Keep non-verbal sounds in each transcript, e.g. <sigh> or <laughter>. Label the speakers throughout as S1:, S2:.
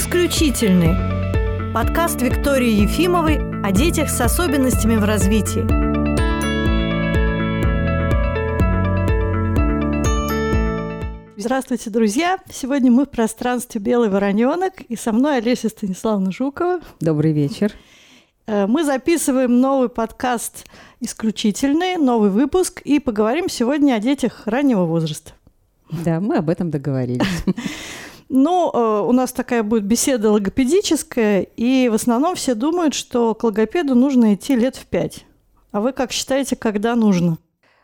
S1: Исключительный. Подкаст Виктории Ефимовой о детях с особенностями в развитии.
S2: Здравствуйте, друзья! Сегодня мы в пространстве «Белый вороненок» и со мной Олеся Станиславовна Жукова.
S3: Добрый вечер.
S2: Э, мы записываем новый подкаст «Исключительный», новый выпуск, и поговорим сегодня о детях раннего возраста.
S3: Да, мы об этом договорились. <laughs>
S2: Ну, э, у нас такая будет беседа логопедическая, и в основном все думают, что к логопеду нужно идти лет в пять. А вы как считаете, когда нужно?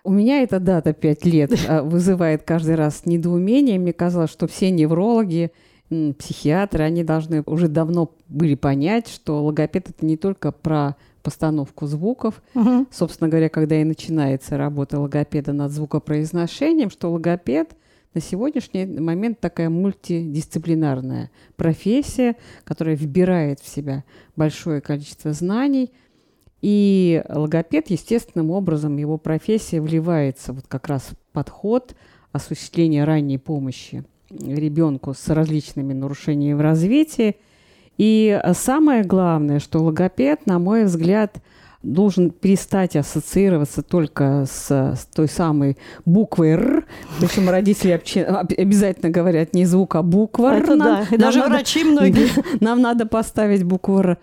S3: У меня эта дата пять лет э, вызывает каждый раз недоумение. Мне казалось, что все неврологи, психиатры, они должны уже давно были понять, что логопед это не только про постановку звуков. Угу. Собственно говоря, когда и начинается работа логопеда над звукопроизношением, что логопед – на сегодняшний момент такая мультидисциплинарная профессия, которая вбирает в себя большое количество знаний. И логопед, естественным образом, его профессия вливается вот как раз в подход осуществления ранней помощи ребенку с различными нарушениями в развитии. И самое главное, что логопед, на мой взгляд, – должен перестать ассоциироваться только с, с той самой буквой «р». Причем родители обязательно говорят не звук, а буква «р».
S2: Это нам, да, даже надо, врачи многие. <laughs>
S3: Нам надо поставить букву «р».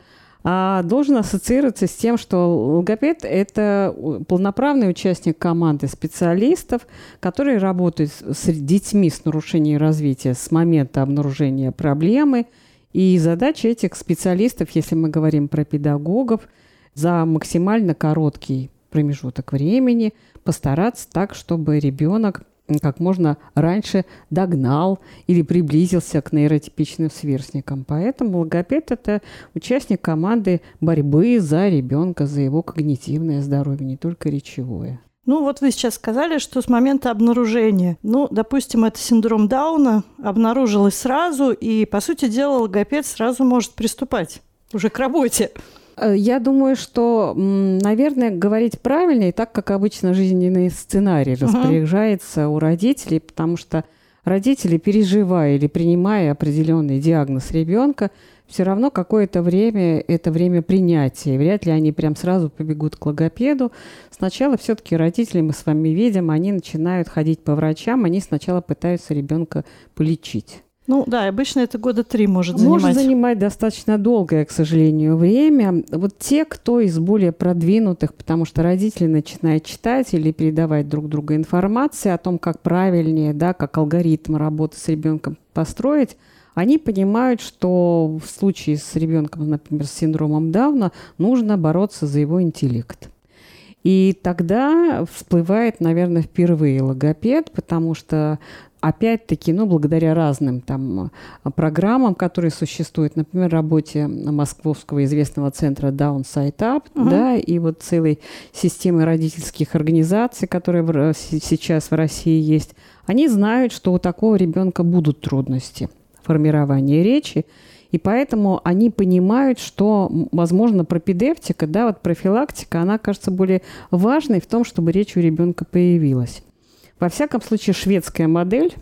S3: А должен ассоциироваться с тем, что логопед – это полноправный участник команды специалистов, которые работают с детьми с нарушением развития с момента обнаружения проблемы. И задача этих специалистов, если мы говорим про педагогов – за максимально короткий промежуток времени постараться так, чтобы ребенок как можно раньше догнал или приблизился к нейротипичным сверстникам. Поэтому логопед – это участник команды борьбы за ребенка, за его когнитивное здоровье, не только речевое.
S2: Ну, вот вы сейчас сказали, что с момента обнаружения, ну, допустим, это синдром Дауна обнаружилось сразу, и, по сути дела, логопед сразу может приступать уже к работе.
S3: Э, я думаю, что, наверное, говорить правильнее, так как обычно жизненный сценарий распоряжается uh-huh. у родителей, потому что родители, переживая или принимая определенный диагноз ребенка, все равно какое-то время это время принятия. Вряд ли они прям сразу побегут к логопеду. Сначала все-таки родители, мы с вами видим, они начинают ходить по врачам, они сначала пытаются ребенка полечить.
S2: Ну да, обычно это года три может занимать.
S3: Может занимать достаточно долгое, к сожалению, время. Вот те, кто из более продвинутых, потому что родители начинают читать или передавать друг другу информацию о том, как правильнее, да, как алгоритм работы с ребенком построить, они понимают, что в случае с ребенком, например, с синдромом Дауна, нужно бороться за его интеллект. И тогда всплывает, наверное, впервые логопед, потому что опять-таки, ну, благодаря разным там программам, которые существуют, например, работе Московского известного центра Downside Up, uh-huh. да, и вот целой системы родительских организаций, которые в, сейчас в России есть, они знают, что у такого ребенка будут трудности формирования речи, и поэтому они понимают, что, возможно, пропедевтика, да, вот профилактика, она кажется более важной в том, чтобы речь у ребенка появилась. Во всяком случае, шведская модель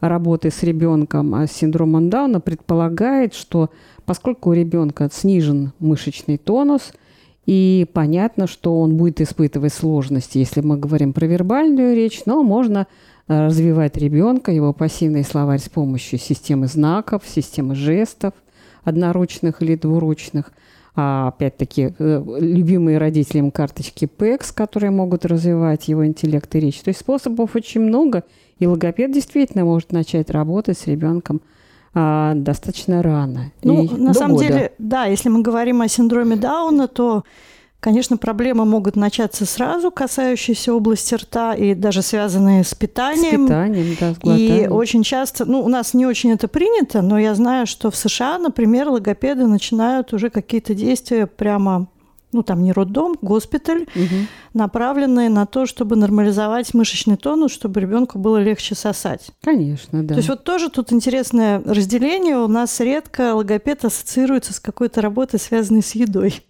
S3: работы с ребенком с синдромом Дауна предполагает, что поскольку у ребенка снижен мышечный тонус, и понятно, что он будет испытывать сложности, если мы говорим про вербальную речь, но можно э, развивать ребенка, его пассивный словарь с помощью системы знаков, системы жестов, одноручных или двуручных – а, опять-таки, э, любимые родителям карточки ПЭКС, которые могут развивать его интеллект и речь. То есть способов очень много, и логопед действительно может начать работать с ребенком а, достаточно рано.
S2: Ну, на самом года. деле, да, если мы говорим о синдроме Дауна, то Конечно, проблемы могут начаться сразу, касающиеся области рта и даже связанные с питанием.
S3: С питанием, да, с
S2: И очень часто, ну, у нас не очень это принято, но я знаю, что в США, например, логопеды начинают уже какие-то действия прямо ну там не роддом, госпиталь, угу. направленные на то, чтобы нормализовать мышечный тонус, чтобы ребенку было легче сосать.
S3: Конечно, да.
S2: То есть вот тоже тут интересное разделение. У нас редко логопед ассоциируется с какой-то работой, связанной с едой.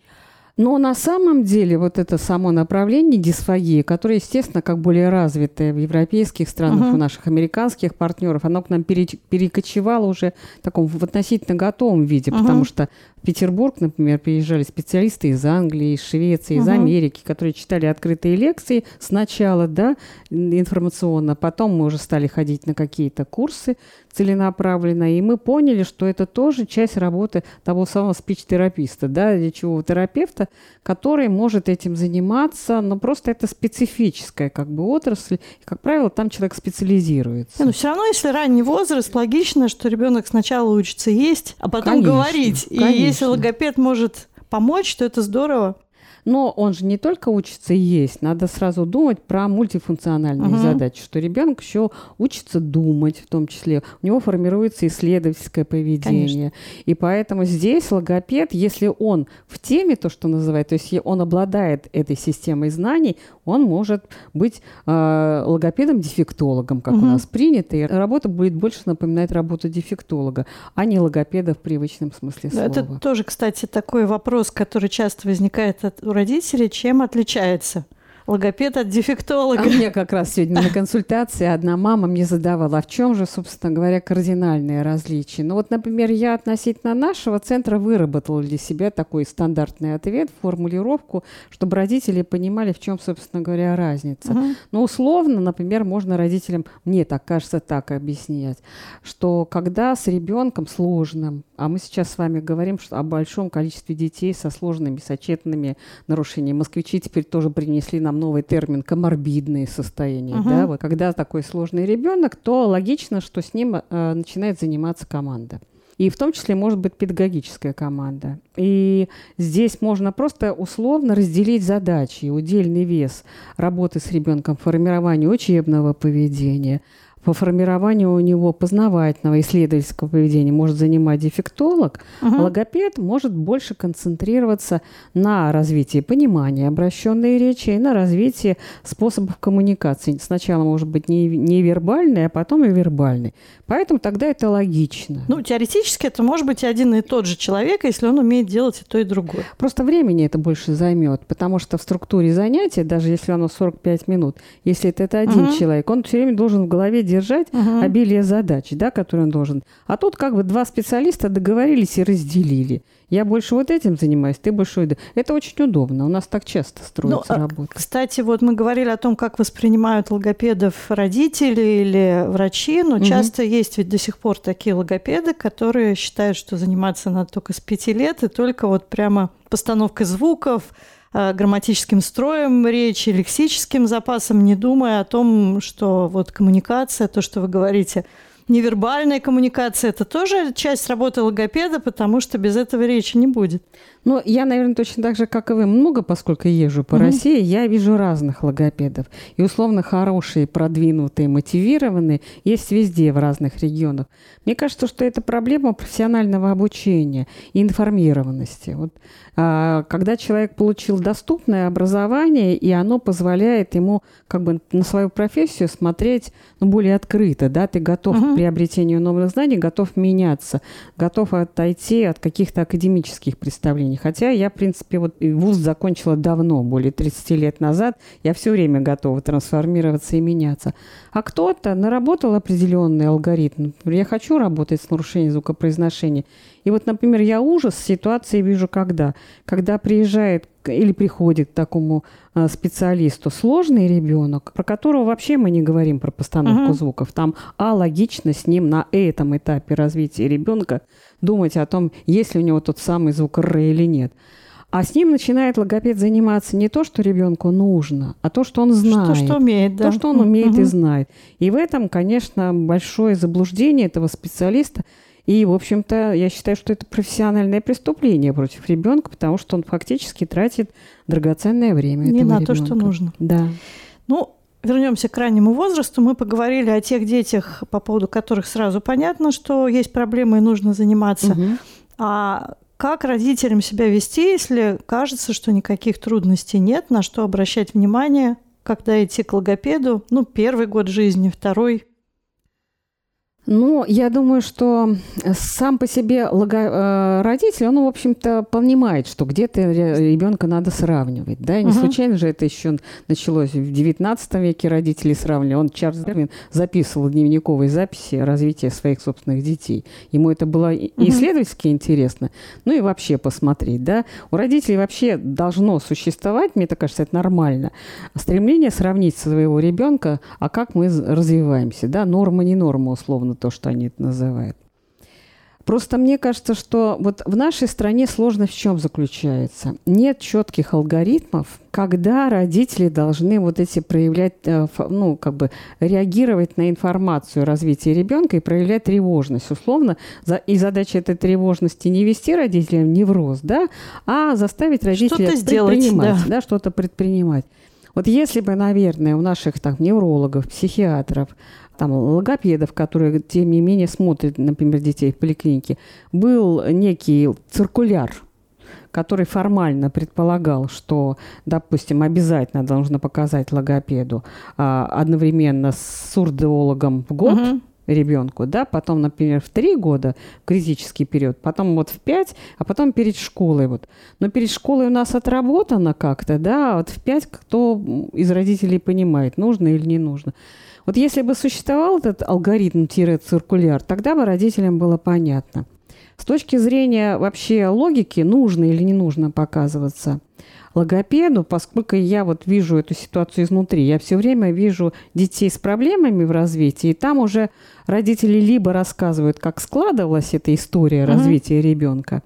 S3: Но на самом деле вот это само направление дисфагии, которое, естественно, как более развитое в европейских странах, uh-huh. у наших американских партнеров, оно к нам перекочевало уже в таком в относительно готовом виде, uh-huh. потому что в Петербург, например, приезжали специалисты из Англии, из Швеции, из uh-huh. Америки, которые читали открытые лекции сначала, да, информационно, потом мы уже стали ходить на какие-то курсы целенаправленно, и мы поняли, что это тоже часть работы того самого спич-тераписта, да, речевого терапевта, который может этим заниматься, но просто это специфическая как бы отрасль, и, как правило, там человек специализируется.
S2: Но все равно, если ранний возраст, логично, что ребенок сначала учится есть, а потом конечно, говорить. Конечно. И если логопед может помочь, то это здорово.
S3: Но он же не только учится есть, надо сразу думать про мультифункциональные угу. задачи, что ребенок еще учится думать, в том числе. У него формируется исследовательское поведение. Конечно. И поэтому здесь логопед, если он в теме, то, что называют, то есть он обладает этой системой знаний, он может быть э, логопедом-дефектологом, как угу. у нас принято, и работа будет больше напоминать работу дефектолога, а не логопеда в привычном смысле слова.
S2: Это тоже, кстати, такой вопрос, который часто возникает от, родителей, чем отличается – логопед от дефектолога. А
S3: мне как раз сегодня на консультации одна мама мне задавала, а в чем же, собственно говоря, кардинальные различия. Ну вот, например, я относительно нашего центра выработала для себя такой стандартный ответ, формулировку, чтобы родители понимали, в чем, собственно говоря, разница. Угу. Но условно, например, можно родителям, мне так кажется, так объяснять, что когда с ребенком сложным, а мы сейчас с вами говорим что о большом количестве детей со сложными, сочетанными нарушениями. Москвичи теперь тоже принесли нам новый термин коморбидные состояния. Uh-huh. Да? Вот, когда такой сложный ребенок, то логично, что с ним э, начинает заниматься команда. И в том числе может быть педагогическая команда. И здесь можно просто условно разделить задачи, удельный вес работы с ребенком, формирование учебного поведения – по формированию у него познавательного исследовательского поведения может занимать дефектолог, угу. а логопед может больше концентрироваться на развитии понимания обращенной речи и на развитии способов коммуникации. Сначала может быть не, не вербальный, а потом и вербальный. Поэтому тогда это логично.
S2: Ну, теоретически это может быть один и тот же человек, если он умеет делать и то, и другое.
S3: Просто времени это больше займет, потому что в структуре занятия, даже если оно 45 минут, если это, это один угу. человек, он все время должен в голове держать угу. обилие задач, да, которые он должен. А тут как бы два специалиста договорились и разделили. Я больше вот этим занимаюсь, ты больше... Это очень удобно. У нас так часто строится ну, работа.
S2: Кстати, вот мы говорили о том, как воспринимают логопедов родители или врачи, но угу. часто есть ведь до сих пор такие логопеды, которые считают, что заниматься надо только с пяти лет, и только вот прямо постановкой звуков, грамматическим строем речи, лексическим запасом, не думая о том, что вот коммуникация, то, что вы говорите, невербальная коммуникация – это тоже часть работы логопеда, потому что без этого речи не будет.
S3: Ну, я, наверное, точно так же, как и вы, много, поскольку езжу по mm-hmm. России, я вижу разных логопедов. И условно хорошие, продвинутые, мотивированные есть везде, в разных регионах. Мне кажется, что это проблема профессионального обучения и информированности. Вот, а, когда человек получил доступное образование, и оно позволяет ему как бы на свою профессию смотреть ну, более открыто, да, ты готов mm-hmm. Приобретению новых знаний, готов меняться, готов отойти от каких-то академических представлений Хотя я, в принципе, вот вуз закончила давно, более 30 лет назад. Я все время готова трансформироваться и меняться. А кто-то наработал определенный алгоритм. Я хочу работать с нарушением звукопроизношения. И вот, например, я ужас ситуации вижу когда? Когда приезжает или приходит к такому э, специалисту сложный ребенок, про которого вообще мы не говорим про постановку uh-huh. звуков. Там а логично с ним на этом этапе развития ребенка думать о том, есть ли у него тот самый звук Р или нет. А с ним начинает логопед заниматься не то, что ребенку нужно, а то, что он знает.
S2: Что, что умеет, да.
S3: То, что он умеет угу. и знает. И в этом, конечно, большое заблуждение этого специалиста. И, в общем-то, я считаю, что это профессиональное преступление против ребенка, потому что он фактически тратит драгоценное время.
S2: Не
S3: на
S2: ребенка. то, что нужно.
S3: Да.
S2: Ну, вернемся к раннему возрасту. Мы поговорили о тех детях, по поводу которых сразу понятно, что есть проблемы и нужно заниматься. Угу. А как родителям себя вести, если кажется, что никаких трудностей нет, на что обращать внимание, когда идти к логопеду? Ну, первый год жизни, второй.
S3: Ну, я думаю, что сам по себе лого... Э, родитель, он, в общем-то, понимает, что где-то ребенка надо сравнивать. Да? И не угу. случайно же это еще началось в XIX веке родители сравнивали. Он, Чарльз Дарвин, записывал дневниковые записи развития своих собственных детей. Ему это было и исследовательски интересно, ну и вообще посмотреть. Да? У родителей вообще должно существовать, мне так кажется, это нормально, стремление сравнить своего ребенка, а как мы развиваемся. Да? Норма, не норма, условно то, что они это называют. Просто мне кажется, что вот в нашей стране сложность в чем заключается? Нет четких алгоритмов, когда родители должны вот эти проявлять, э, ну, как бы реагировать на информацию развития ребенка и проявлять тревожность. Условно, и задача этой тревожности не вести родителям невроз, да, а заставить родителей что-то
S2: сделать,
S3: да. да, что-то предпринимать. Вот если бы, наверное, у наших там неврологов, психиатров там, логопедов, которые, тем не менее, смотрят, например, детей в поликлинике, был некий циркуляр, который формально предполагал, что, допустим, обязательно должно показать логопеду а, одновременно с сурдеологом в год, угу ребенку, да, потом, например, в три года, критический период, потом вот в пять, а потом перед школой вот. Но перед школой у нас отработано как-то, да, а вот в пять кто из родителей понимает, нужно или не нужно. Вот если бы существовал этот алгоритм-циркуляр, тогда бы родителям было понятно. С точки зрения вообще логики, нужно или не нужно показываться логопеду, поскольку я вот вижу эту ситуацию изнутри. Я все время вижу детей с проблемами в развитии, и там уже родители либо рассказывают, как складывалась эта история mm-hmm. развития ребенка,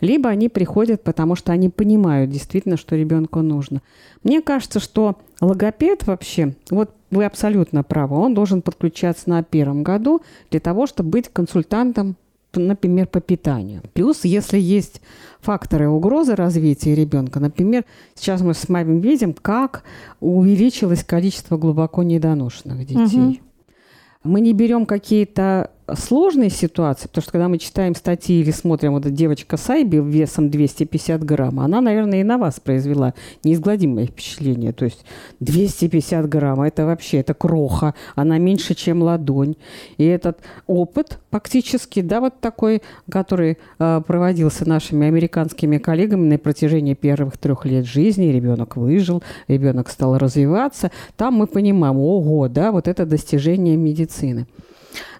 S3: либо они приходят, потому что они понимают действительно, что ребенку нужно. Мне кажется, что логопед вообще, вот вы абсолютно правы, он должен подключаться на первом году для того, чтобы быть консультантом, например, по питанию. Плюс, если есть факторы угрозы развития ребенка, например, сейчас мы с вами видим, как увеличилось количество глубоко недоношенных детей. Угу. Мы не берем какие-то сложные ситуации, потому что когда мы читаем статьи или смотрим, вот эта девочка Сайби весом 250 грамм, она, наверное, и на вас произвела неизгладимое впечатление. То есть 250 грамм, это вообще, это кроха, она меньше, чем ладонь. И этот опыт фактически, да, вот такой, который э, проводился нашими американскими коллегами на протяжении первых трех лет жизни, ребенок выжил, ребенок стал развиваться, там мы понимаем, ого, да, вот это достижение медицины.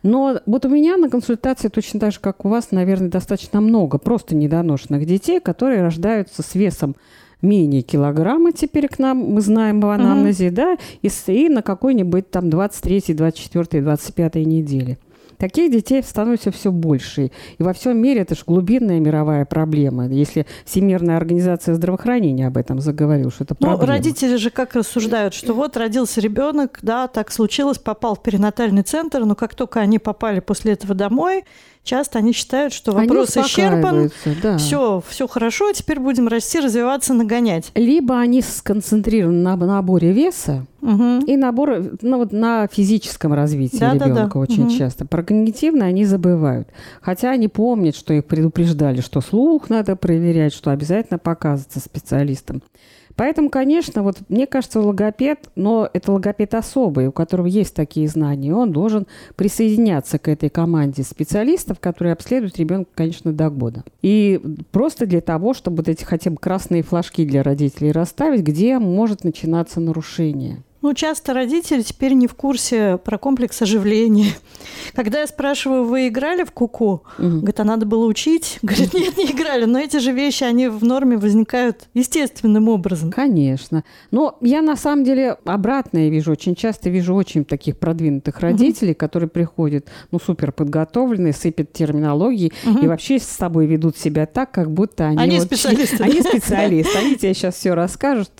S3: Но вот у меня на консультации точно так же, как у вас, наверное, достаточно много просто недоношенных детей, которые рождаются с весом менее килограмма теперь к нам, мы знаем в анамнезе, uh-huh. да, и, и на какой-нибудь там 23, 24, 25 неделе. Таких детей становится все больше. И во всем мире это же глубинная мировая проблема. Если Всемирная организация здравоохранения об этом заговорила, что это проблема.
S2: Ну, родители же как рассуждают, что вот родился ребенок, да, так случилось, попал в перинатальный центр, но как только они попали после этого домой, часто они считают, что вопрос они исчерпан, да. все, все хорошо, теперь будем расти, развиваться, нагонять.
S3: Либо они сконцентрированы на наборе веса угу. и набор, ну, вот на физическом развитии да, ребенка да, да. очень угу. часто. Про когнитивно они забывают. Хотя они помнят, что их предупреждали, что слух надо проверять, что обязательно показываться специалистам. Поэтому, конечно, вот мне кажется, логопед, но это логопед особый, у которого есть такие знания, он должен присоединяться к этой команде специалистов, которые обследуют ребенка, конечно, до года. И просто для того, чтобы вот эти хотя бы красные флажки для родителей расставить, где может начинаться нарушение.
S2: Ну, часто родители теперь не в курсе про комплекс оживления. Когда я спрашиваю, вы играли в куку? Угу. Говорит, а надо было учить? Говорит, нет, не играли. Но эти же вещи, они в норме возникают естественным образом.
S3: Конечно. Но я на самом деле обратное вижу. Очень часто вижу очень таких продвинутых родителей, угу. которые приходят, ну, супер подготовленные, сыпят терминологией угу. и вообще с тобой ведут себя так, как будто они...
S2: Они вот, специалисты. <laughs>
S3: Они специалисты. Они тебе сейчас все расскажут.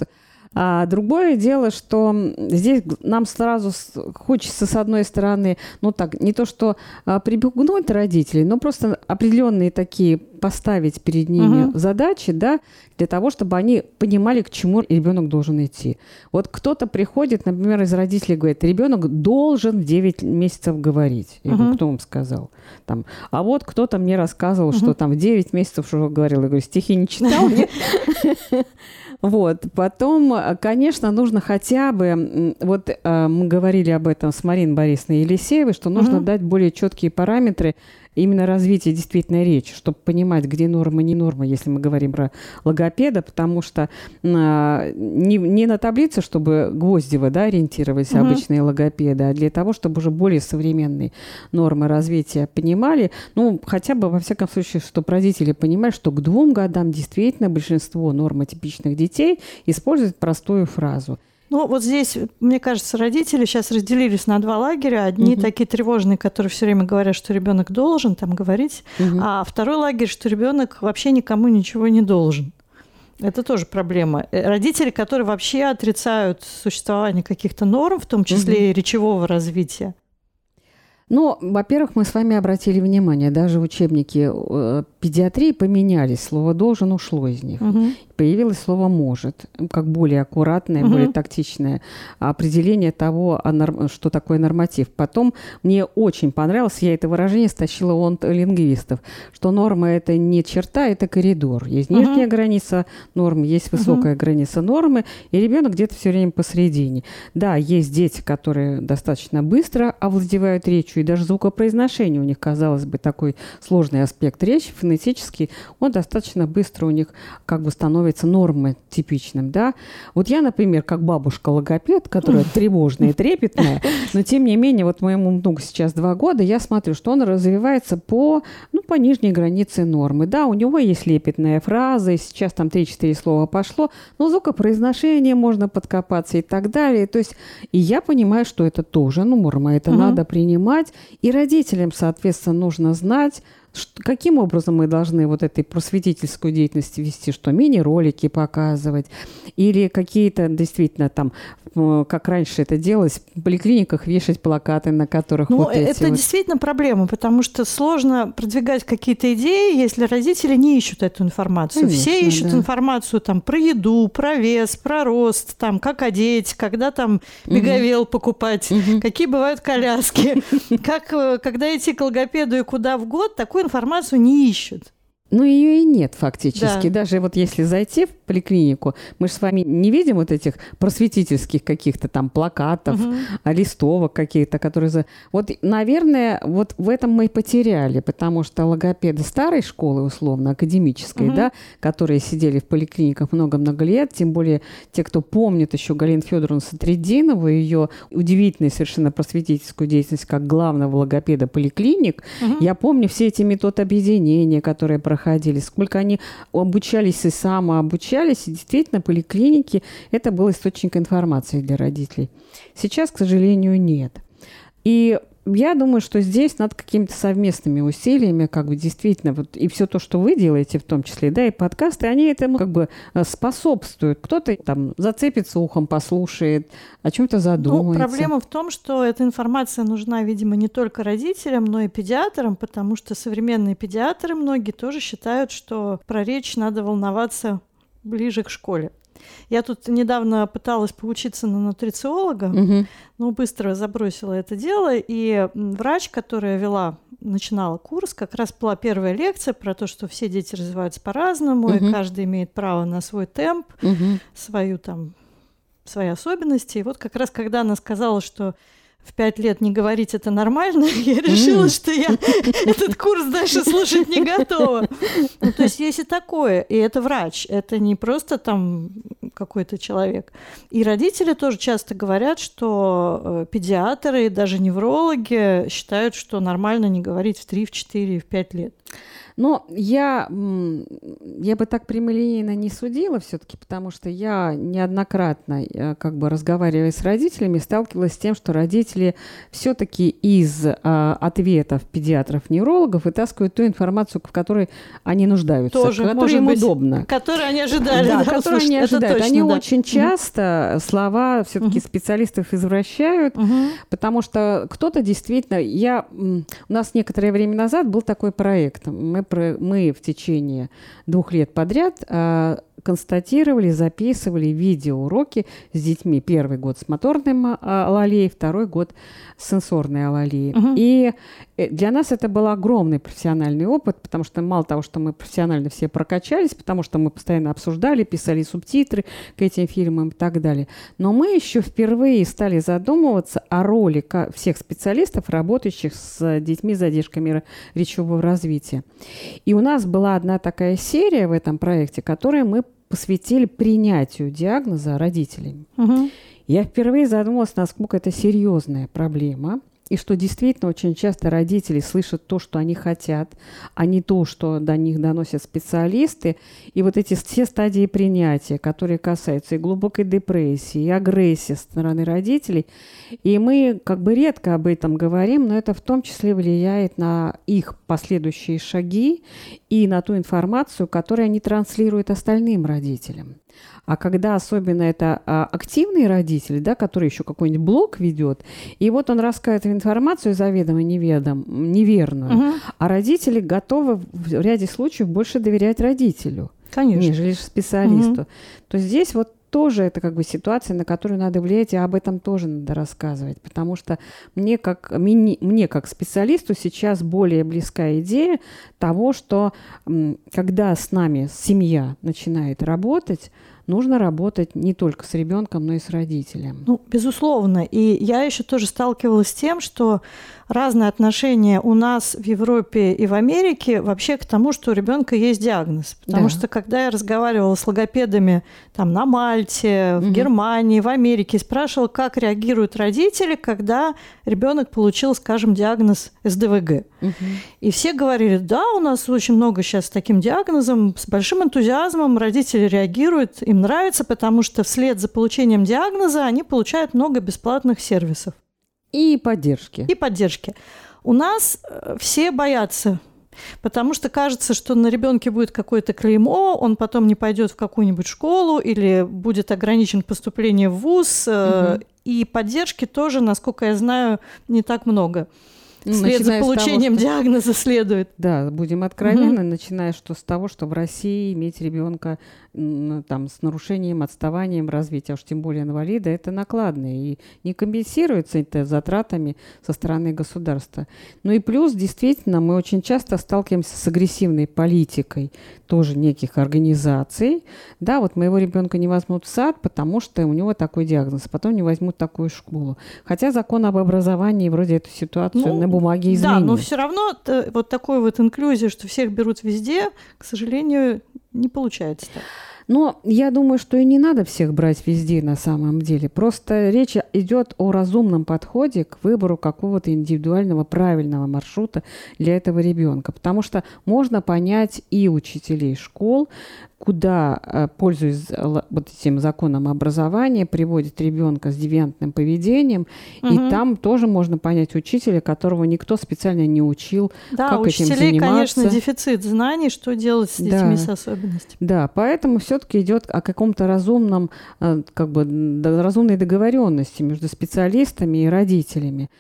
S3: А другое дело, что здесь нам сразу хочется, с одной стороны, ну так, не то что а, прибегнуть родителей, но просто определенные такие поставить перед ними угу. задачи, да, для того, чтобы они понимали, к чему ребенок должен идти. Вот кто-то приходит, например, из родителей говорит, ребенок должен в 9 месяцев говорить. Я угу. говорю, кто вам сказал? Там, а вот кто-то мне рассказывал, угу. что там в 9 месяцев что говорил. Я говорю, стихи не читал? <laughs> Вот. Потом, конечно, нужно хотя бы, вот э, мы говорили об этом с Мариной Борисовной Елисеевой, что нужно угу. дать более четкие параметры именно развитие действительно речи, чтобы понимать, где норма, не норма, если мы говорим про логопеда, потому что а, не, не на таблице, чтобы Гвоздева да, ориентировались угу. обычные логопеды, а для того, чтобы уже более современные нормы развития понимали, ну, хотя бы, во всяком случае, чтобы родители понимали, что к двум годам действительно большинство нормотипичных детей используют простую фразу –
S2: ну, вот здесь, мне кажется, родители сейчас разделились на два лагеря. Одни угу. такие тревожные, которые все время говорят, что ребенок должен там говорить, угу. а второй лагерь, что ребенок вообще никому ничего не должен. Это тоже проблема. Э, родители, которые вообще отрицают существование каких-то норм, в том числе угу. и речевого развития.
S3: Ну, во-первых, мы с вами обратили внимание, даже учебники э, педиатрии поменялись, слово «должен» ушло из них. Угу. Появилось слово «может», как более аккуратное, угу. более тактичное определение того, что такое норматив. Потом мне очень понравилось, я это выражение стащила от лингвистов, что норма – это не черта, это коридор. Есть нижняя угу. граница нормы, есть высокая угу. граница нормы, и ребенок где-то все время посередине. Да, есть дети, которые достаточно быстро овладевают речью, даже звукопроизношение у них, казалось бы, такой сложный аспект речи, фонетический, он достаточно быстро у них как бы становится нормой типичным, да. Вот я, например, как бабушка-логопед, которая тревожная и трепетная, но тем не менее, вот моему внуку сейчас два года, я смотрю, что он развивается по, ну, по нижней границе нормы. Да, у него есть лепетная фраза, и сейчас там 3-4 слова пошло, но звукопроизношение можно подкопаться и так далее. То есть, и я понимаю, что это тоже норма, это угу. надо принимать, и родителям, соответственно, нужно знать, каким образом мы должны вот этой просветительскую деятельность вести, что мини-ролики показывать или какие-то действительно там, как раньше это делалось, в поликлиниках вешать плакаты, на которых
S2: ну,
S3: вот
S2: эти это
S3: вот...
S2: действительно проблема, потому что сложно продвигать какие-то идеи, если родители не ищут эту информацию. Конечно, Все ищут да. информацию там про еду, про вес, про рост, там как одеть, когда там беговел угу. покупать, угу. какие бывают коляски, <laughs> как э, когда идти к логопеду и куда в год, такой информацию не ищут.
S3: Ну, ее и нет фактически. Да. Даже вот если зайти в поликлинику, мы же с вами не видим вот этих просветительских каких-то там плакатов, угу. листовок каких-то, которые... За... Вот, наверное, вот в этом мы и потеряли, потому что логопеды старой школы, условно, академической, угу. да, которые сидели в поликлиниках много-много лет, тем более те, кто помнит еще Галину Федоровну Сатридинову, ее удивительную совершенно просветительскую деятельность как главного логопеда поликлиник, угу. я помню все эти методы объединения, которые проходили проходили, сколько они обучались и самообучались. И действительно, поликлиники – это был источник информации для родителей. Сейчас, к сожалению, нет. И я думаю, что здесь надо какими-то совместными усилиями, как бы действительно, вот и все то, что вы делаете, в том числе, да, и подкасты, они этому как бы э, способствуют. Кто-то там зацепится ухом, послушает, о чем-то задумается.
S2: Ну, проблема в том, что эта информация нужна, видимо, не только родителям, но и педиатрам, потому что современные педиатры многие тоже считают, что про речь надо волноваться ближе к школе. Я тут недавно пыталась поучиться на нутрициолога, угу. но быстро забросила это дело. И врач, которая вела, начинала курс, как раз была первая лекция про то, что все дети развиваются по-разному, угу. и каждый имеет право на свой темп, угу. свою там свои особенности. И вот как раз когда она сказала, что в пять лет не говорить это нормально, <laughs> я решила, что я <laughs> этот курс дальше слушать не готова. Ну, то есть есть и такое, и это врач, это не просто там какой-то человек. И родители тоже часто говорят, что э, педиатры и даже неврологи считают, что нормально не говорить в 3, в 4, в 5 лет.
S3: Но я, я бы так прямолинейно не судила все-таки, потому что я неоднократно, э, как бы разговаривая с родителями, сталкивалась с тем, что родители все-таки из а, ответов педиатров-неврологов вытаскивают ту информацию, в которой они нуждаются,
S2: Тоже,
S3: которая им
S2: быть,
S3: удобна.
S2: Которую они ожидали.
S3: Да,
S2: Да,
S3: которую они ожидают.
S2: точно,
S3: они
S2: да.
S3: очень часто слова все-таки специалистов извращают,
S2: Мгм.
S3: Потому что кто-то действительно... Я, у нас некоторое время назад был такой проект. Мы, мы в течение двух лет подряд а, констатировали, записывали видеоуроки с детьми. Первый год с моторным а, алалией, второй год с сенсорной алалией.
S2: Мгм.
S3: И э, для нас это был огромный профессиональный опыт, потому что мало того, что мы профессионально все прокачались, потому что мы постоянно обсуждали, писали субтитры к этим фильмам и так далее. Но мы еще впервые стали задумываться о роли всех специалистов, работающих с детьми с задержками речевого развития. И у нас была одна такая серия в этом проекте, которую мы посвятили принятию диагноза родителями.
S2: Мгм.
S3: Я впервые задумалась, насколько это серьезная проблема, и что действительно очень часто родители слышат то, что они хотят, а не то, что до них доносят специалисты. И вот эти все стадии принятия, которые касаются и глубокой депрессии, и агрессии со стороны родителей, и мы как бы редко об этом говорим, но это в том числе влияет на их последующие шаги и на ту информацию, которую они транслируют остальным родителям. А когда особенно это а, активный родитель, да, который еще какой-нибудь блог ведет, и вот он рассказывает информацию заведомо неведом, неверную,
S2: Мгм.
S3: а родители готовы в ряде случаев больше доверять родителю,
S2: Конечно.
S3: нежели специалисту. То здесь вот тоже это как бы ситуация, на которую надо влиять, и об этом тоже надо рассказывать, потому что мне как, мини- мне как специалисту сейчас более близка идея того, что когда с нами семья начинает работать, нужно работать не только с ребенком, но и с родителем.
S2: Ну, безусловно. И я еще тоже сталкивалась с тем, что разные отношения у нас в Европе и в Америке вообще к тому, что у ребенка есть диагноз. Потому
S3: Да.
S2: что когда я разговаривала с логопедами там, на Мальте, в
S3: Мгм.
S2: Германии, в Америке, и спрашивала, как реагируют родители, когда ребенок получил, скажем, диагноз СДВГ. И все говорили, да, у нас очень много сейчас с таким диагнозом, с большим энтузиазмом родители реагируют, им нравится, потому что вслед за получением диагноза они получают много бесплатных сервисов
S3: И поддержки.
S2: и поддержки. У нас э, все боятся, потому что кажется, что на ребенке будет какое-то клеймо, он потом не пойдет в какую-нибудь школу или будет ограничен поступление в ВУЗ.
S3: Мгм.
S2: И поддержки тоже, насколько я знаю, не так много.
S3: Ну,
S2: Вслед за
S3: с того,
S2: получением
S3: что-
S2: диагноза следует.
S3: Да, будем откровенны, начиная что с того, что в России иметь ребенка там с нарушением, отставанием развития, а уж тем более инвалида, это накладно и не компенсируется это затратами со стороны государства. Ну и плюс, действительно, мы очень часто сталкиваемся с агрессивной политикой тоже неких организаций. Да, вот моего ребенка не возьмут в сад, потому что у него такой диагноз, потом не возьмут такую школу. Хотя закон об образовании вроде эту ситуацию
S2: Ну,
S3: бумаге изменил.
S2: Да, но все равно вот такой вот инклюзия, что всех берут везде, к сожалению, не получается так.
S3: Но я думаю, что и не надо всех брать везде на самом деле. Просто речь идет о разумном подходе к выбору какого-то индивидуального правильного маршрута для этого ребенка. Потому что можно понять и учителей школ, куда, э, пользуясь вот этим законом образования, приводит ребенка с девиантным поведением.
S2: Мгм.
S3: И там тоже можно понять учителя, которого никто специально не учил.
S2: Да,
S3: как
S2: у
S3: этим
S2: учителей, конечно,
S3: заниматься.
S2: дефицит знаний, что делать с
S3: Да.
S2: детьми с особенностями.
S3: Да, поэтому все-таки идет о каком-то разумном, э, как бы разумной договоренности между специалистами и родителями.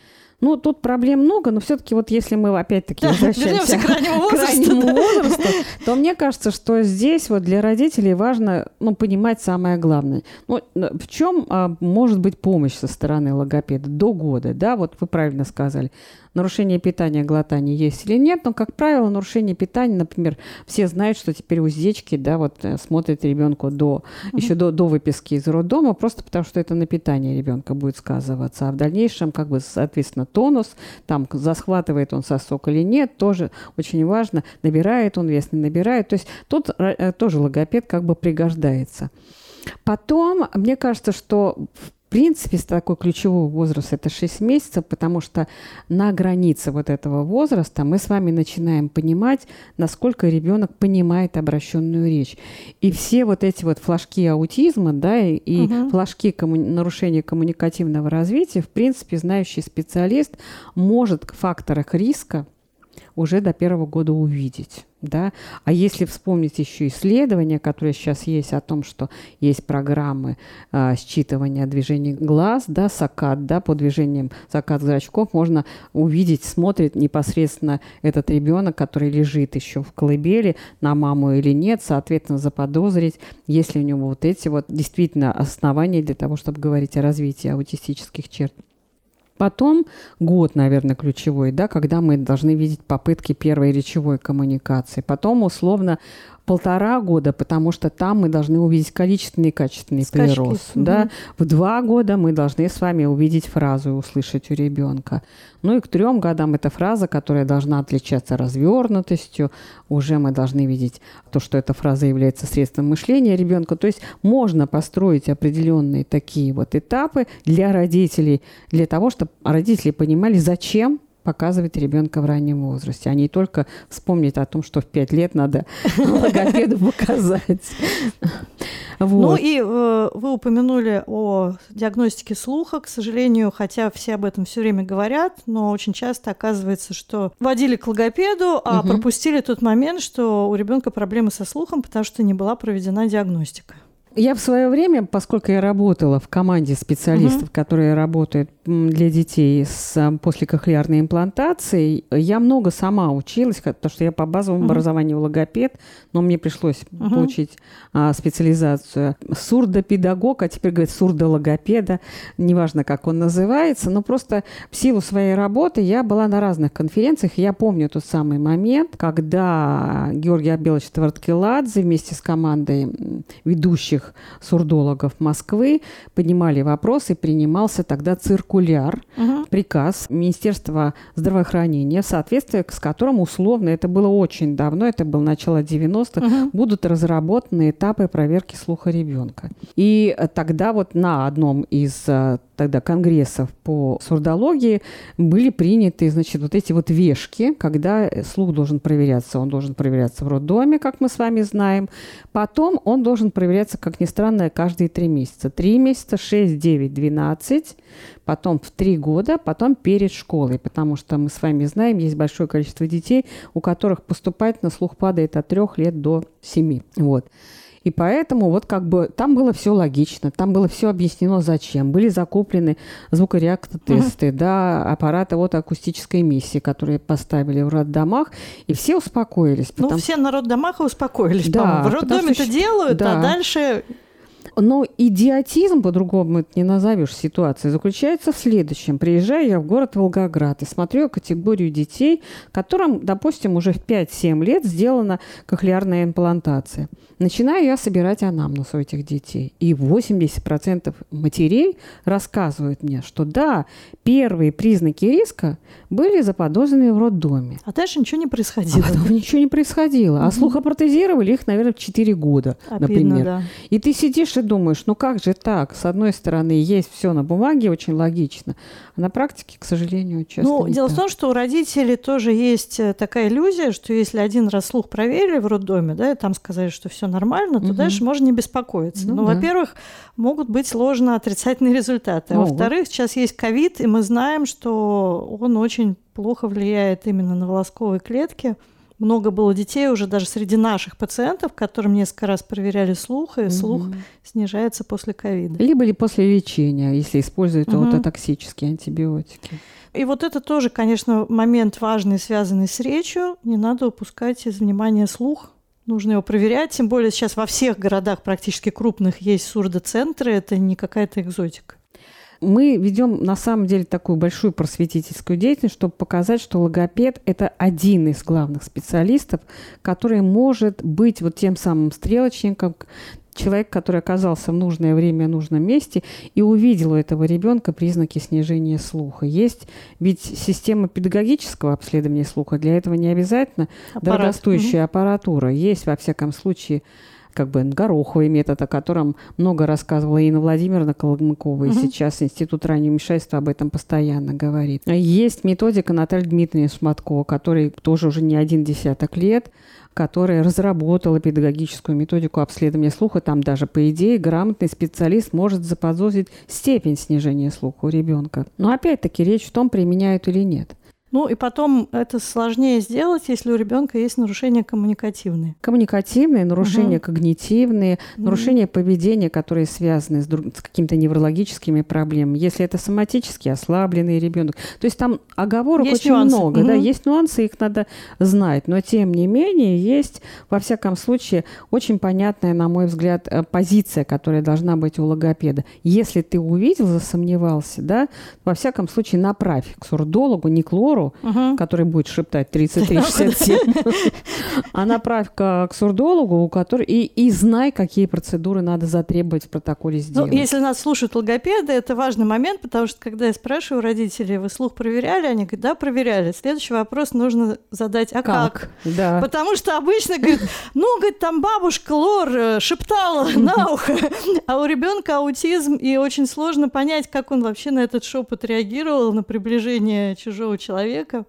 S3: Ну, тут проблем много, но все-таки вот если мы опять-таки
S2: Да,
S3: возвращаемся
S2: к раннему
S3: к
S2: возрасту. да.
S3: возрасту, то мне кажется, что здесь вот для родителей важно ну, понимать самое главное. Ну, в чем а, может быть помощь со стороны логопеда до года? Да, вот вы правильно сказали. Нарушение питания, глотания есть или нет, но, как правило, нарушение питания, например, все знают, что теперь уздечки, да, вот э, смотрят ребенку до, еще до, до выписки из роддома, просто потому что это на питание ребенка будет сказываться. А в дальнейшем, как бы, соответственно, тонус, там, захватывает он сосок или нет, тоже очень важно, набирает он вес, не набирает. То есть тут э, тоже логопед как бы пригождается. Потом, мне кажется, что в принципе, такой ключевой возраст – это 6 месяцев, потому что на границе вот этого возраста мы с вами начинаем понимать, насколько ребенок понимает обращенную речь. И все вот эти вот флажки аутизма, да, и угу. флажки комму... нарушения коммуникативного развития, в принципе, знающий специалист может к факторах риска уже до первого года увидеть. Да? А если вспомнить еще исследования, которые сейчас есть о том, что есть программы э, считывания движений глаз, да, сакат, да, по движениям закат зрачков можно увидеть, смотрит непосредственно этот ребенок, который лежит еще в колыбели, на маму или нет, соответственно, заподозрить, есть ли у него вот эти вот действительно основания для того, чтобы говорить о развитии аутистических черт. Потом год, наверное, ключевой, да, когда мы должны видеть попытки первой речевой коммуникации. Потом, условно, полтора года, потому что там мы должны увидеть количественный и качественный Скачки. прирост. Угу. Да? В два года мы должны с вами увидеть фразу и услышать у ребенка. Ну и к трем годам эта фраза, которая должна отличаться развернутостью, уже мы должны видеть то, что эта фраза является средством мышления ребенка. То есть можно построить определенные такие вот этапы для родителей, для того, чтобы родители понимали, зачем показывать ребенка в раннем возрасте, а не только вспомнить о том, что в пять лет надо <laughs> логопеду показать. <laughs>
S2: Ну и э, вы упомянули о диагностике слуха, к сожалению, хотя все об этом все время говорят, но очень часто оказывается, что водили к логопеду, а угу. пропустили тот момент, что у ребенка проблемы со слухом, потому что не была проведена диагностика.
S3: Я в свое время, поскольку я работала в команде специалистов, угу. которые работают для детей с послекохлеарной имплантацией, я много сама училась, потому что я по базовому угу. образованию логопед, но мне пришлось угу. получить а, специализацию сурдопедагог, а теперь говорят сурдологопеда, неважно, как он называется, но просто в силу своей работы я была на разных конференциях, я помню тот самый момент, когда Георгий Абелович Тварткеладзе вместе с командой ведущих сурдологов Москвы поднимали вопросы, принимался тогда циркуляр, угу. приказ Министерства здравоохранения, в соответствии с которым условно, это было очень давно, это было начало 90-х, угу. будут разработаны этапы проверки слуха ребенка. И тогда вот на одном из э, тогда конгрессов по сурдологии были приняты, значит, вот эти вот вешки, когда слух должен проверяться. Он должен проверяться в роддоме, как мы с вами знаем. Потом он должен проверяться, как ни странно, каждые три месяца. Три месяца, шесть, девять, двенадцать. Потом в три года, потом перед школой. Потому что мы с вами знаем, есть большое количество детей, у которых поступать на слух падает от трех лет до семи. Вот. И поэтому вот как бы там было все логично, там было все объяснено, зачем. Были закуплены звукореактор-тесты, угу. да, аппараты вот акустической миссии, которые поставили в роддомах, и все успокоились.
S2: Ну, потому... Ну, все на роддомах и успокоились, да, В роддоме это делают, а да. а дальше
S3: но идиотизм, по-другому это не назовешь ситуацией, заключается в следующем. Приезжаю я в город Волгоград и смотрю категорию детей, которым, допустим, уже в 5-7 лет сделана кохлеарная имплантация. Начинаю я собирать анамнез у этих детей. И 80% матерей рассказывают мне, что да, первые признаки риска были заподозрены в роддоме.
S2: А дальше ничего не происходило.
S3: А потом ничего не происходило. А слухопротезировали их, наверное, в 4 года, Обидно, например. Да. И ты сидишь и думаешь, ну как же так? С одной стороны, есть все на бумаге, очень логично, а на практике, к сожалению, часто
S2: Ну, дело так. в том, что у родителей тоже есть э, такая иллюзия, что если один раз слух проверили в роддоме, да, и там сказали, что все нормально, то угу. дальше можно не беспокоиться. Ну, Но, да. во-первых, могут быть сложно отрицательные результаты. А во-вторых, сейчас есть ковид, и мы знаем, что он очень плохо влияет именно на волосковые клетки много было детей уже даже среди наших пациентов, которым несколько раз проверяли слух, и угу. слух снижается после ковида.
S3: Либо ли после лечения, если используют угу. ототоксические антибиотики.
S2: И вот это тоже, конечно, момент важный, связанный с речью. Не надо упускать из внимания слух. Нужно его проверять, тем более сейчас во всех городах практически крупных есть сурдоцентры, это не какая-то экзотика
S3: мы ведем на самом деле такую большую просветительскую деятельность, чтобы показать, что логопед – это один из главных специалистов, который может быть вот тем самым стрелочником, человек, который оказался в нужное время, в нужном месте и увидел у этого ребенка признаки снижения слуха. Есть ведь система педагогического обследования слуха. Для этого не обязательно Аппарат. дорогостоящая угу. аппаратура. Есть, во всяком случае, как бы гороховый метод, о котором много рассказывала Инна Владимировна Колмыкова, и угу. сейчас Институт раннего вмешательства об этом постоянно говорит. Есть методика Натальи Дмитриевны Шматкова, который тоже уже не один десяток лет которая разработала педагогическую методику обследования слуха. Там даже, по идее, грамотный специалист может заподозрить степень снижения слуха у ребенка. Но опять-таки речь в том, применяют или нет.
S2: Ну и потом это сложнее сделать, если у ребенка есть нарушения коммуникативные.
S3: Коммуникативные, нарушения угу. когнитивные, угу. нарушения поведения, которые связаны с, друг, с какими-то неврологическими проблемами. Если это соматически ослабленный ребенок. То есть там оговорок есть очень нюансы. много. Угу. Да, есть нюансы, их надо знать. Но тем не менее есть, во всяком случае, очень понятная, на мой взгляд, э, позиция, которая должна быть у логопеда. Если ты увидел, засомневался, да, во всяком случае направь к сурдологу, не к лору, Петру, угу. который будет шептать 33-67, а направь-ка к сурдологу, у которого и, и знай, какие процедуры надо затребовать в протоколе ну, сделать.
S2: Ну, если нас слушают логопеды, это важный момент, потому что когда я спрашиваю родителей, вы слух проверяли? Они говорят, да, проверяли. Следующий вопрос нужно задать, а как? как?
S3: Да.
S2: Потому что обычно говорят, <laughs> ну, говорит, там бабушка Лор э, шептала на ухо, а у ребенка аутизм, и очень сложно понять, как он вообще на этот шепот реагировал, на приближение чужого человека человека.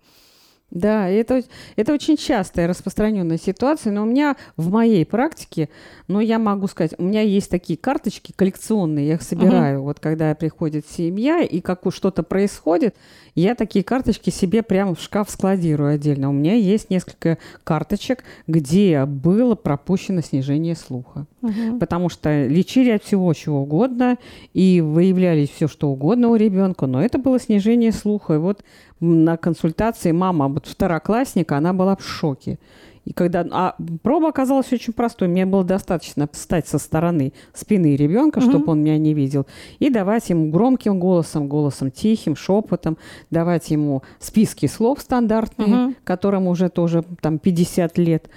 S3: Да, это, это очень частая распространенная ситуация, но у меня в моей практике, ну, я могу сказать, у меня есть такие карточки коллекционные, я их собираю, угу. вот когда приходит семья и как что-то происходит, я такие карточки себе прямо в шкаф складирую отдельно. У меня есть несколько карточек, где было пропущено снижение слуха. Угу. Потому что лечили от всего чего угодно и выявляли все, что угодно у ребенка, но это было снижение слуха. И вот на консультации мама, вот второклассника, она была в шоке. И когда... А проба оказалась очень простой. Мне было достаточно встать со стороны спины ребенка, угу. чтобы он меня не видел, и давать ему громким голосом, голосом тихим, шепотом, давать ему списки слов стандартные, угу. которым уже тоже там 50 лет.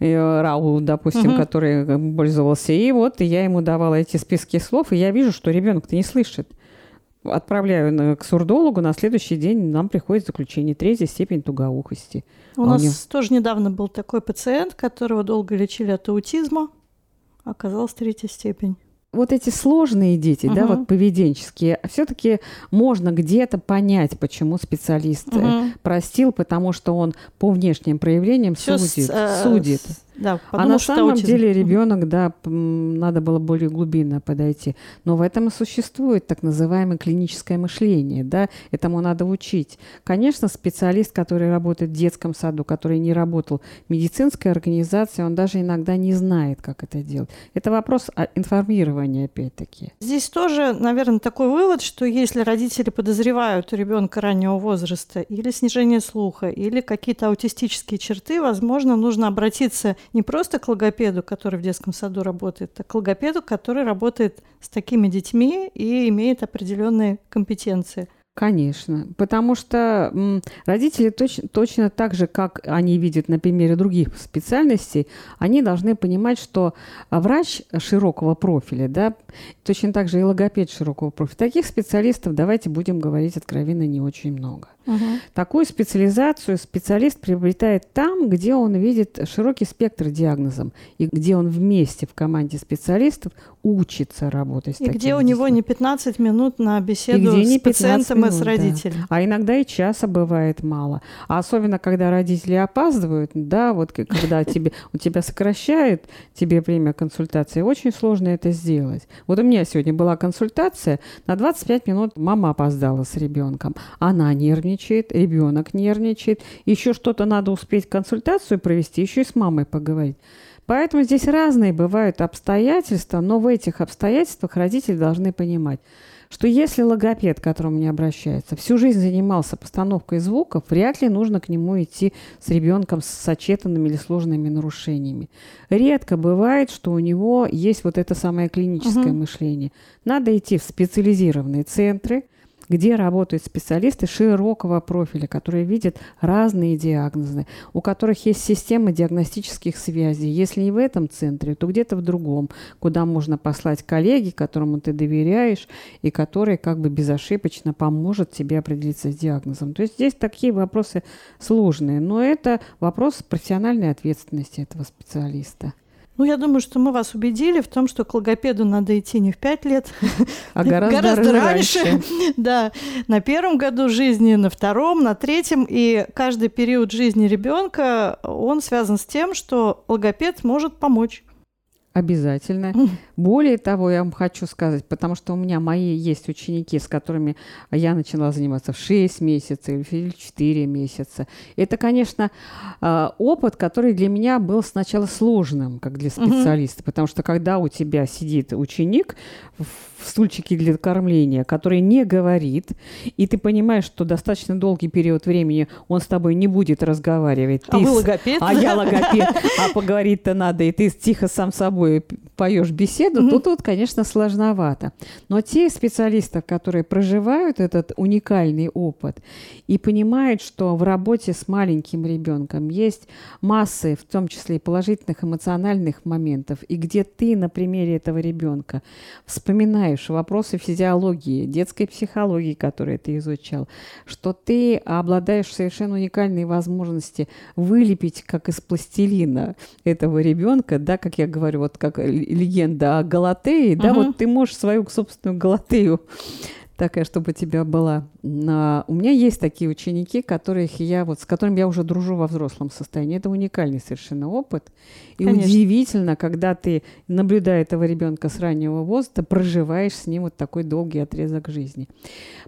S3: Рау, допустим, угу. который пользовался. И вот я ему давала эти списки слов, и я вижу, что ребенок-то не слышит отправляю к сурдологу, на следующий день нам приходит заключение третьей степень тугоухости.
S2: У а нас у него... тоже недавно был такой пациент, которого долго лечили от аутизма, оказалась третья степень
S3: вот эти сложные дети, uh-huh. да, вот поведенческие, все-таки можно где-то понять, почему специалист uh-huh. простил, потому что он по внешним проявлениям Всё судит. С, э, судит. Да, а на самом аутизм. деле ребенок, да, надо было более глубинно подойти. Но в этом и существует так называемое клиническое мышление, да, этому надо учить. Конечно, специалист, который работает в детском саду, который не работал в медицинской организации, он даже иногда не знает, как это делать. Это вопрос информирования, опять-таки.
S2: Здесь тоже, наверное, такой вывод, что если родители подозревают ребенка раннего возраста или снижение слуха, или какие-то аутистические черты, возможно, нужно обратиться не просто к логопеду, который в детском саду работает, а к логопеду, который работает с такими детьми и имеет определенные компетенции.
S3: Конечно, потому что родители точ, точно так же, как они видят на примере других специальностей, они должны понимать, что врач широкого профиля, да, точно так же и логопед широкого профиля, таких специалистов, давайте будем говорить откровенно, не очень много. Угу. Такую специализацию специалист приобретает там, где он видит широкий спектр диагнозов и где он вместе в команде специалистов учится работать с
S2: И где у него не 15 минут на беседу с пациентом минут, и с родителем. Да.
S3: А иногда и часа бывает мало. А особенно, когда родители опаздывают, да, вот когда <laughs> тебе, у тебя сокращают тебе время консультации, очень сложно это сделать. Вот у меня сегодня была консультация, на 25 минут мама опоздала с ребенком. Она нервничает нервничает, ребенок нервничает, еще что-то надо успеть консультацию провести, еще и с мамой поговорить. Поэтому здесь разные бывают обстоятельства, но в этих обстоятельствах родители должны понимать, что если логопед, к которому не обращается, всю жизнь занимался постановкой звуков, вряд ли нужно к нему идти с ребенком с сочетанными или сложными нарушениями. Редко бывает, что у него есть вот это самое клиническое угу. мышление. Надо идти в специализированные центры, где работают специалисты широкого профиля, которые видят разные диагнозы, у которых есть система диагностических связей. Если не в этом центре, то где-то в другом, куда можно послать коллеги, которому ты доверяешь, и который как бы безошибочно поможет тебе определиться с диагнозом. То есть здесь такие вопросы сложные, но это вопрос профессиональной ответственности этого специалиста.
S2: Ну, я думаю, что мы вас убедили в том, что к логопеду надо идти не в пять лет, <laughs>
S3: а гораздо, гораздо раньше. раньше. <laughs>
S2: Да, на первом году жизни, на втором, на третьем. И каждый период жизни ребенка, он связан с тем, что логопед может помочь.
S3: Обязательно. Более того, я вам хочу сказать, потому что у меня мои есть ученики, с которыми я начала заниматься в 6 месяцев или в 4 месяца. Это, конечно, а, опыт, который для меня был сначала сложным, как для специалиста, потому что когда у тебя сидит ученик в стульчике для кормления, который не говорит, и ты понимаешь, что достаточно долгий период времени он с тобой не будет разговаривать.
S2: А
S3: ты
S2: вы логопед?
S3: А я логопед, а поговорить-то надо, и ты тихо сам собой 会 поешь беседу, то тут, конечно, сложновато. Но те специалисты, которые проживают этот уникальный опыт и понимают, что в работе с маленьким ребенком есть массы, в том числе и положительных эмоциональных моментов, и где ты на примере этого ребенка вспоминаешь вопросы физиологии, детской психологии, которые ты изучал, что ты обладаешь совершенно уникальной возможности вылепить, как из пластилина, этого ребенка, да, как я говорю, вот как легенда о Галатее, да, вот ты можешь свою собственную Галатею такая, чтобы тебя была. А, у меня есть такие ученики, которых я вот с которыми я уже дружу во взрослом состоянии. Это уникальный совершенно опыт. И Конечно. удивительно, когда ты, наблюдая этого ребенка с раннего возраста, проживаешь с ним вот такой долгий отрезок жизни.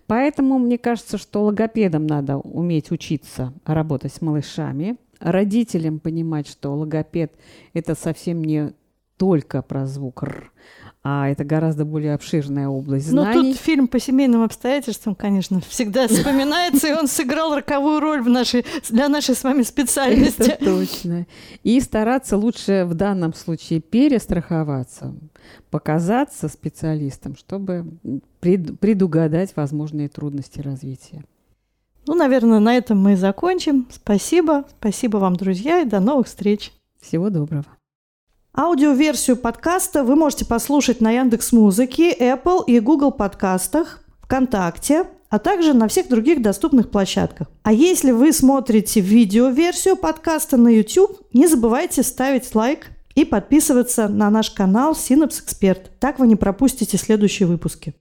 S3: Поэтому мне кажется, что логопедам надо уметь учиться работать с малышами, родителям понимать, что логопед это совсем не только про звук «р», а это гораздо более обширная область знаний.
S2: Но тут фильм по семейным обстоятельствам, конечно, всегда вспоминается, и он сыграл роковую роль в нашей, для нашей с вами специальности.
S3: Это точно. И стараться лучше в данном случае перестраховаться, показаться специалистом, чтобы предугадать возможные трудности развития.
S2: Ну, наверное, на этом мы и закончим. Спасибо. Спасибо вам, друзья, и до новых встреч.
S3: Всего доброго.
S2: Аудиоверсию подкаста вы можете послушать на Яндекс Музыке, Apple и Google подкастах, ВКонтакте, а также на всех других доступных площадках. А если вы смотрите видеоверсию подкаста на YouTube, не забывайте ставить лайк и подписываться на наш канал Synapse Expert. Так вы не пропустите следующие выпуски.